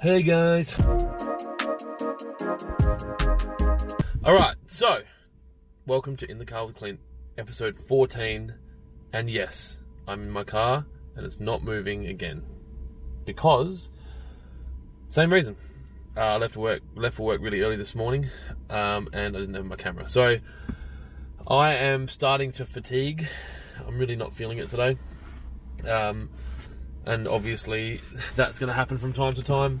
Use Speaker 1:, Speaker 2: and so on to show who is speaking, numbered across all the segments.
Speaker 1: Hey guys. All right, so welcome to In the Car with Clint, episode 14. And yes, I'm in my car and it's not moving again because same reason. Uh, I left for work left for work really early this morning, um, and I didn't have my camera. So I am starting to fatigue. I'm really not feeling it today. Um, and obviously that's going to happen from time to time.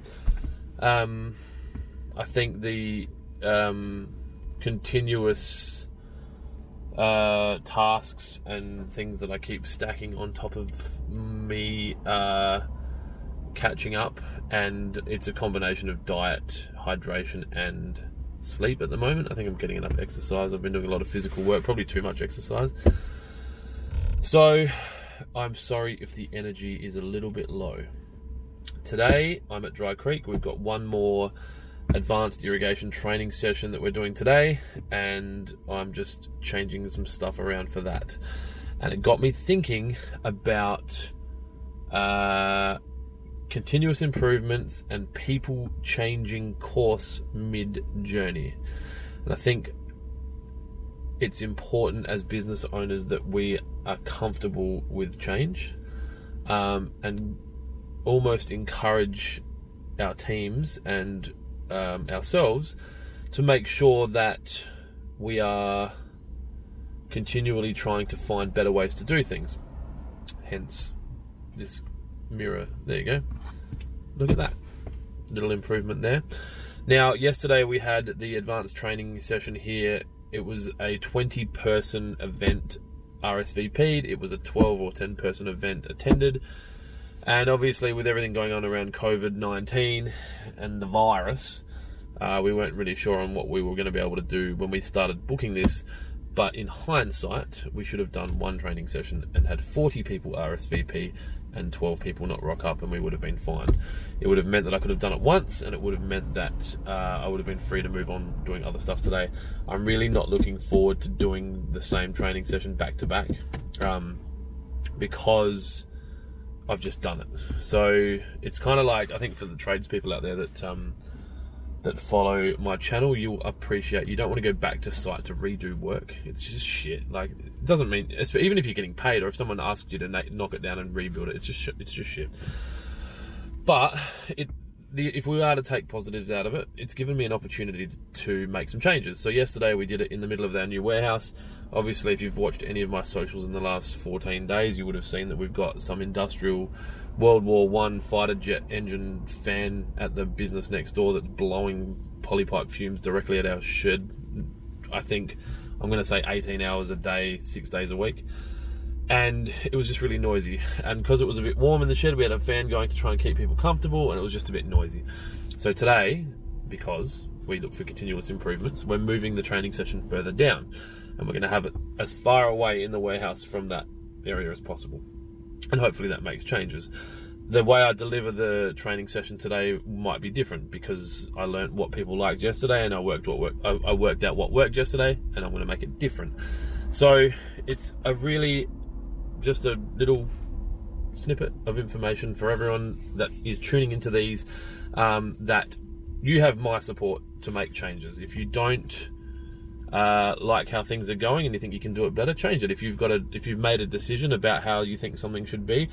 Speaker 1: Um, I think the um, continuous uh, tasks and things that I keep stacking on top of me uh, catching up, and it's a combination of diet, hydration, and sleep at the moment. I think I'm getting enough exercise. I've been doing a lot of physical work, probably too much exercise. So I'm sorry if the energy is a little bit low. Today, I'm at Dry Creek. We've got one more advanced irrigation training session that we're doing today, and I'm just changing some stuff around for that. And it got me thinking about uh, continuous improvements and people changing course mid journey. And I think it's important as business owners that we are comfortable with change um, and almost encourage our teams and um, ourselves to make sure that we are continually trying to find better ways to do things. Hence, this mirror. There you go. Look at that. Little improvement there. Now, yesterday we had the advanced training session here it was a 20 person event RSVP'd. It was a 12 or 10 person event attended. And obviously, with everything going on around COVID 19 and the virus, uh, we weren't really sure on what we were going to be able to do when we started booking this. But in hindsight, we should have done one training session and had 40 people RSVP and 12 people not rock up, and we would have been fine. It would have meant that I could have done it once, and it would have meant that uh, I would have been free to move on doing other stuff today. I'm really not looking forward to doing the same training session back to back um, because I've just done it. So it's kind of like I think for the tradespeople out there that. Um, that follow my channel, you'll appreciate. You don't want to go back to site to redo work. It's just shit. Like it doesn't mean even if you're getting paid or if someone asks you to knock it down and rebuild it, it's just it's just shit. But it. The, if we are to take positives out of it, it's given me an opportunity to make some changes. So yesterday we did it in the middle of our new warehouse. Obviously, if you've watched any of my socials in the last 14 days, you would have seen that we've got some industrial World War One fighter jet engine fan at the business next door that's blowing polypipe fumes directly at our shed. I think I'm going to say 18 hours a day, six days a week. And it was just really noisy. And because it was a bit warm in the shed, we had a fan going to try and keep people comfortable, and it was just a bit noisy. So today, because we look for continuous improvements, we're moving the training session further down. And we're going to have it as far away in the warehouse from that area as possible and hopefully that makes changes. The way I deliver the training session today might be different because I learned what people liked yesterday, and I worked what work, I worked out what worked yesterday, and I'm going to make it different. So it's a really just a little snippet of information for everyone that is tuning into these um, that you have my support to make changes. If you don't uh, like how things are going and you think you can do it better, change it. If you've got a, if you've made a decision about how you think something should be,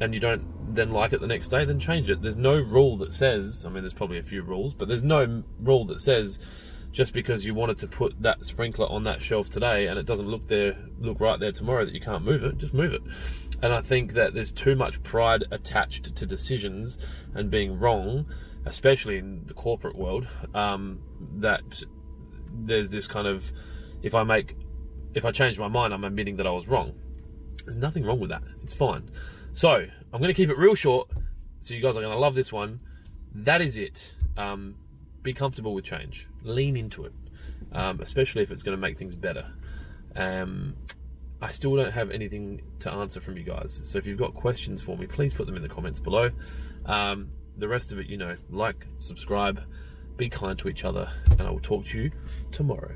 Speaker 1: and you don't then like it the next day, then change it. There's no rule that says, I mean, there's probably a few rules, but there's no rule that says just because you wanted to put that sprinkler on that shelf today and it doesn't look there, look right there tomorrow that you can't move it, just move it. And I think that there's too much pride attached to decisions and being wrong, especially in the corporate world, um, that there's this kind of if I make if I change my mind, I'm admitting that I was wrong. There's nothing wrong with that. It's fine. So I'm going to keep it real short. So you guys are going to love this one. That is it. Um, be comfortable with change. Lean into it, um, especially if it's going to make things better. Um, I still don't have anything to answer from you guys. So if you've got questions for me, please put them in the comments below. Um, the rest of it, you know, like, subscribe be kind to each other, and I will talk to you tomorrow.